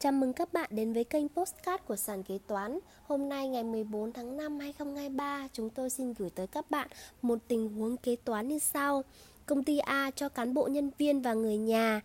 Chào mừng các bạn đến với kênh Postcard của Sàn Kế Toán. Hôm nay ngày 14 tháng 5 2023 Chúng tôi xin gửi tới các bạn một tình huống kế toán như sau. Công ty A cho cán bộ nhân viên và người nhà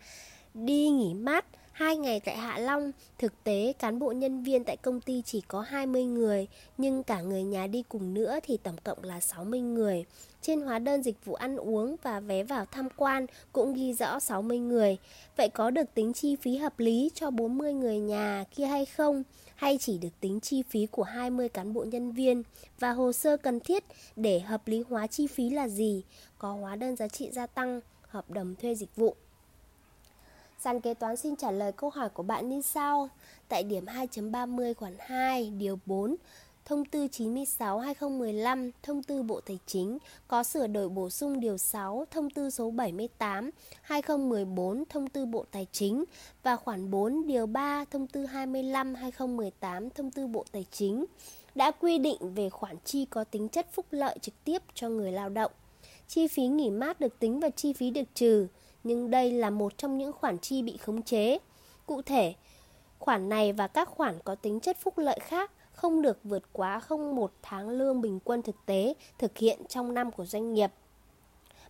đi nghỉ mát. 2 ngày tại Hạ Long, thực tế cán bộ nhân viên tại công ty chỉ có 20 người, nhưng cả người nhà đi cùng nữa thì tổng cộng là 60 người. Trên hóa đơn dịch vụ ăn uống và vé vào tham quan cũng ghi rõ 60 người. Vậy có được tính chi phí hợp lý cho 40 người nhà kia hay không? Hay chỉ được tính chi phí của 20 cán bộ nhân viên? Và hồ sơ cần thiết để hợp lý hóa chi phí là gì? Có hóa đơn giá trị gia tăng, hợp đồng thuê dịch vụ. Sàn kế toán xin trả lời câu hỏi của bạn như sau. Tại điểm 2.30 khoản 2, điều 4, Thông tư 96-2015, Thông tư Bộ Tài chính có sửa đổi bổ sung điều 6, Thông tư số 78-2014, Thông tư Bộ Tài chính và khoản 4, điều 3, Thông tư 25-2018, Thông tư Bộ Tài chính đã quy định về khoản chi có tính chất phúc lợi trực tiếp cho người lao động. Chi phí nghỉ mát được tính vào chi phí được trừ, nhưng đây là một trong những khoản chi bị khống chế. Cụ thể, khoản này và các khoản có tính chất phúc lợi khác không được vượt quá không một tháng lương bình quân thực tế thực hiện trong năm của doanh nghiệp.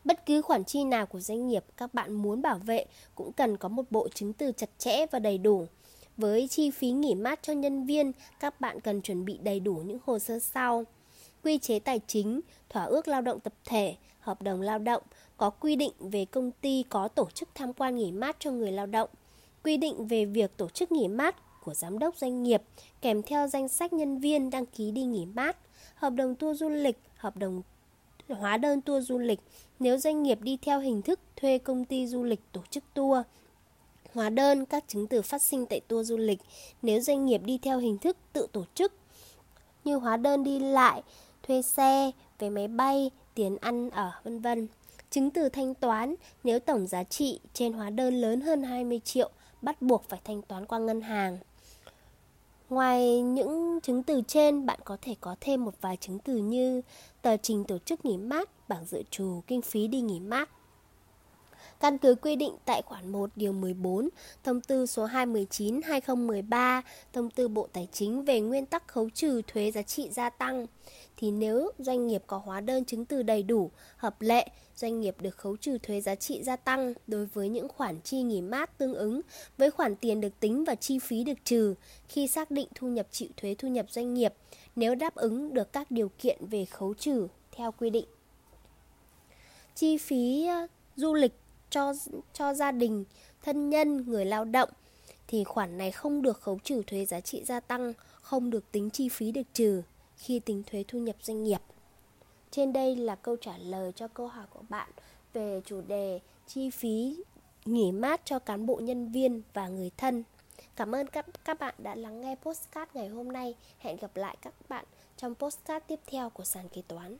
Bất cứ khoản chi nào của doanh nghiệp các bạn muốn bảo vệ cũng cần có một bộ chứng từ chặt chẽ và đầy đủ. Với chi phí nghỉ mát cho nhân viên, các bạn cần chuẩn bị đầy đủ những hồ sơ sau. Quy chế tài chính, thỏa ước lao động tập thể, hợp đồng lao động, có quy định về công ty có tổ chức tham quan nghỉ mát cho người lao động, quy định về việc tổ chức nghỉ mát của giám đốc doanh nghiệp kèm theo danh sách nhân viên đăng ký đi nghỉ mát, hợp đồng tour du lịch, hợp đồng hóa đơn tour du lịch nếu doanh nghiệp đi theo hình thức thuê công ty du lịch tổ chức tour. Hóa đơn các chứng từ phát sinh tại tour du lịch nếu doanh nghiệp đi theo hình thức tự tổ chức như hóa đơn đi lại, thuê xe, vé máy bay, tiền ăn ở vân vân. Chứng từ thanh toán nếu tổng giá trị trên hóa đơn lớn hơn 20 triệu bắt buộc phải thanh toán qua ngân hàng. Ngoài những chứng từ trên, bạn có thể có thêm một vài chứng từ như tờ trình tổ chức nghỉ mát, bảng dự trù, kinh phí đi nghỉ mát. Căn cứ quy định tại khoản 1 điều 14, thông tư số 219/2013, thông tư Bộ Tài chính về nguyên tắc khấu trừ thuế giá trị gia tăng thì nếu doanh nghiệp có hóa đơn chứng từ đầy đủ, hợp lệ, doanh nghiệp được khấu trừ thuế giá trị gia tăng đối với những khoản chi nghỉ mát tương ứng với khoản tiền được tính và chi phí được trừ khi xác định thu nhập chịu thuế thu nhập doanh nghiệp nếu đáp ứng được các điều kiện về khấu trừ theo quy định. Chi phí ờ, du lịch cho cho gia đình, thân nhân, người lao động thì khoản này không được khấu trừ thuế giá trị gia tăng, không được tính chi phí được trừ khi tính thuế thu nhập doanh nghiệp. Trên đây là câu trả lời cho câu hỏi của bạn về chủ đề chi phí nghỉ mát cho cán bộ nhân viên và người thân. Cảm ơn các các bạn đã lắng nghe postcard ngày hôm nay. Hẹn gặp lại các bạn trong postcard tiếp theo của sàn kế toán.